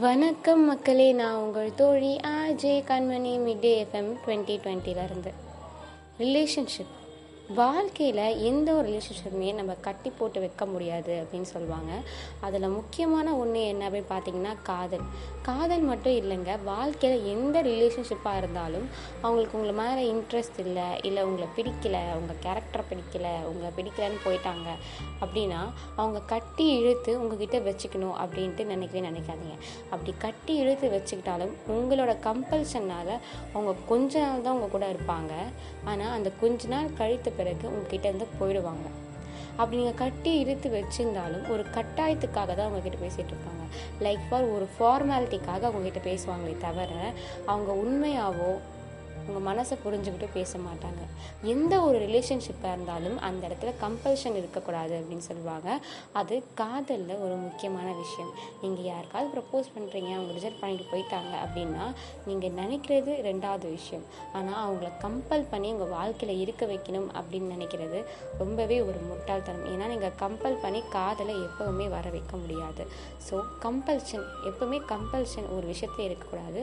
வணக்கம் மக்களே நான் உங்கள் தோழி ஆஜே கண்மணி மிட்டே எஃப்எம் டுவெண்ட்டி டுவெண்ட்டிலேருந்து ரிலேஷன்ஷிப் வாழ்க்கையில் எந்த ஒரு ரிலேஷன்ஷிப்புமே நம்ம கட்டி போட்டு வைக்க முடியாது அப்படின்னு சொல்லுவாங்க. அதில் முக்கியமான ஒன்று என்ன அப்படின்னு பார்த்தீங்கன்னா காதல். காதல் மட்டும் இல்லைங்க வாழ்க்கையில் எந்த ரிலேஷன்ஷிப்பாக இருந்தாலும் அவங்களுக்கு உங்களை மேலே இன்ட்ரெஸ்ட் இல்லை இல்லை உங்களை பிடிக்கலை உங்கள் கேரக்டரை பிடிக்கல உங்களை பிடிக்கலன்னு போயிட்டாங்க அப்படின்னா அவங்க கட்டி இழுத்து உங்ககிட்ட வச்சுக்கணும் அப்படின்ட்டு நினைக்கவே நினைக்காதீங்க. அப்படி கட்டி இழுத்து வச்சுக்கிட்டாலும் உங்களோட கம்பல்ஷனால் அவங்க கொஞ்ச நாள் தான் உங்கள் கூட இருப்பாங்க. ஆனால் அந்த கொஞ்ச நாள் கழித்து பிறகு உங்ககிட்ட இருந்து போயிடுவாங்க. அப்படி நீங்கள் கட்டி இழுத்து வச்சிருந்தாலும் ஒரு கட்டாயத்துக்காக தான் உங்ககிட்ட பேசிகிட்டு இருப்பாங்க. லைக் ஃபார் ஒரு ஃபார்மாலிட்டிக்காக அவங்ககிட்ட பேசுவாங்களே தவிர அவங்க உண்மையாவோ உங்கள் மனசை புரிஞ்சுக்கிட்டு பேச மாட்டாங்க. எந்த ஒரு ரிலேஷன்ஷிப்பாக இருந்தாலும் அந்த இடத்துல கம்பல்ஷன் இருக்கக்கூடாது அப்படின்னு சொல்லுவாங்க. அது காதலில் ஒரு முக்கியமான விஷயம். நீங்கள் யாருக்காவது ப்ரப்போஸ் பண்ணுறீங்க அவங்க ரிஜெக்ட் பண்ணிட்டு போயிட்டாங்க அப்படின்னா நீங்கள் நினைக்கிறது ரெண்டாவது விஷயம். ஆனால் அவங்கள கம்பல் பண்ணி உங்கள் வாழ்க்கையில் இருக்க வைக்கணும் அப்படின்னு நினைக்கிறது ரொம்பவே ஒரு முட்டாள்தனம். ஏன்னா நீங்கள் கம்பல் பண்ணி காதலை எப்போவுமே வர வைக்க முடியாது. ஸோ கம்பல்ஷன் எப்போவுமே கம்பல்ஷன் ஒரு விஷயத்தில் இருக்கக்கூடாது.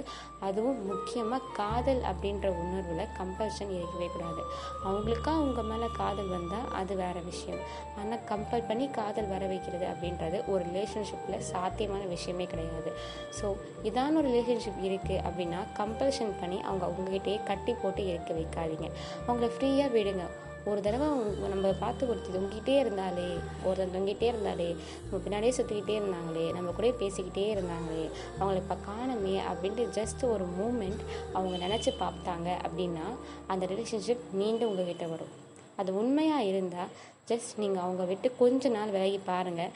அதுவும் முக்கியமாக காதல் அப்படின்ற உணர்வில் கம்பல்ஷன் இருக்கவே கூடாது. அவங்களுக்கா அவங்க மேலே காதல் வந்தால் அது வேறு விஷயம். ஆனால் கம்பல் பண்ணி காதல் வர வைக்கிறது அப்படின்றது ஒரு ரிலேஷன்ஷிப்பில் சாத்தியமான விஷயமே கிடையாது. ஸோ இதான ஒரு ரிலேஷன்ஷிப் இருக்குது அப்படின்னா கம்பல்ஷன் பண்ணி அவங்க அவங்ககிட்டயே கட்டி போட்டு இருக்க வைக்காதீங்க. அவங்கள ஃப்ரீயாக விடுங்க. ஒரு தடவை நம்ம பார்த்து கொடுத்து தொங்கிட்டே இருந்தாலே ஒருத்தன் தொங்கிட்டே இருந்தாலே நம்ம பின்னாடியே சுற்றிக்கிட்டே இருந்தாங்களே நம்ம கூட பேசிக்கிட்டே இருந்தாங்களே அவங்கள இப்போ காணமே அப்படின்ட்டு ஜஸ்ட் ஒரு மூமெண்ட் அவங்க நினச்சி பார்த்தாங்க அப்படின்னா அந்த ரிலேஷன்ஷிப் மீண்டும் உங்ககிட்ட வரும். அது உண்மையாக இருந்தால் ஜஸ்ட் நீங்கள் அவங்க விட்டு கொஞ்ச நாள் விலகி பாருங்கள்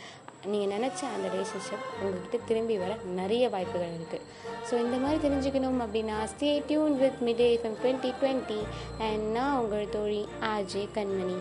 நீங்கள் நினச்ச அந்த ரிலேஷன்ஷிப் உங்ககிட்ட திரும்பி வர நிறைய வாய்ப்புகள் இருக்குது ஸோ இந்த மாதிரி தெரிஞ்சுக்கணும் அப்படின்னா stay tune with மிடே F M twenty twenty and நான் உங்கள் தோழி ஆஜே கண்மணி.